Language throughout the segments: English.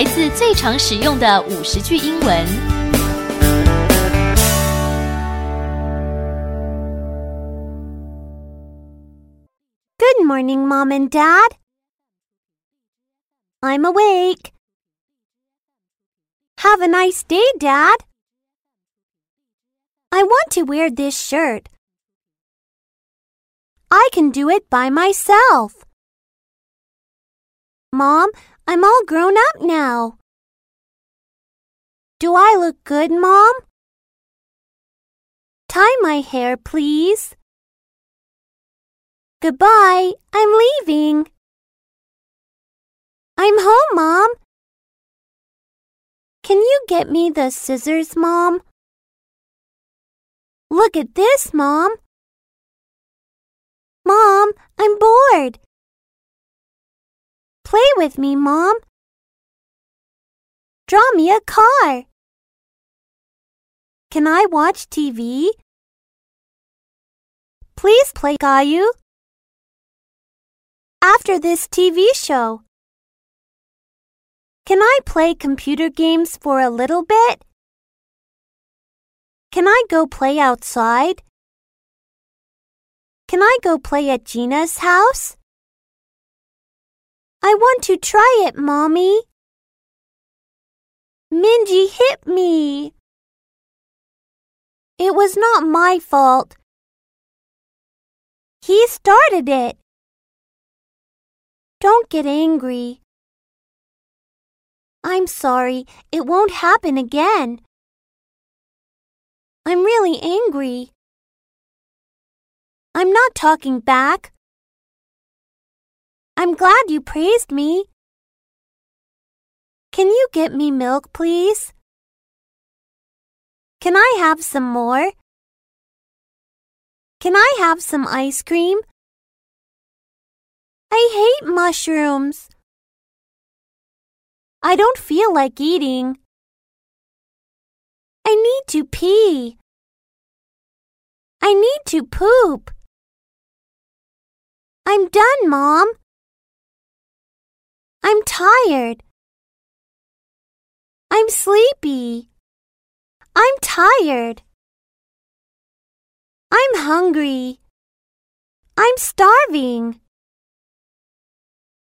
孩子最常使用的五十句英文。Good morning, Mom and Dad. I'm awake. Have a nice day, Dad. I want to wear this shirt. I can do it by myself. Mom, I'm all grown up now. Do I look good, Mom? Tie my hair, please. Goodbye, I'm leaving. I'm home, Mom. Can you get me the scissors, Mom? Look at this, Mom. Mom, I'm bored. Play with me, Mom. Draw me a car. Can I watch TV? Please play Caillou. After this TV show. Can I play computer games for a little bit? Can I go play outside? Can I go play at Gina's house? I want to try it, Mommy. Minji hit me. It was not my fault. He started it. Don't get angry. I'm sorry. It won't happen again. I'm really angry. I'm not talking back. I'm glad you praised me. Can you get me milk, please? Can I have some more? Can I have some ice cream? I hate mushrooms. I don't feel like eating. I need to pee. I need to poop. I'm done, Mom. I'm tired. I'm sleepy. I'm tired. I'm hungry. I'm starving.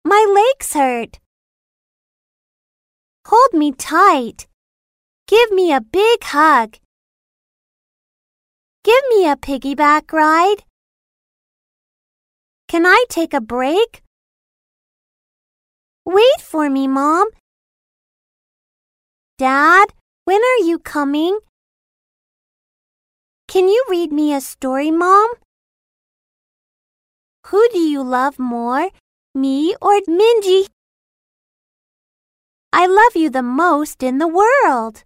My legs hurt. Hold me tight. Give me a big hug. Give me a piggyback ride. Can I take a break? Wait for me, Mom. Dad, when are you coming? Can you read me a story, Mom? Who do you love more, me or Minji? I love you the most in the world.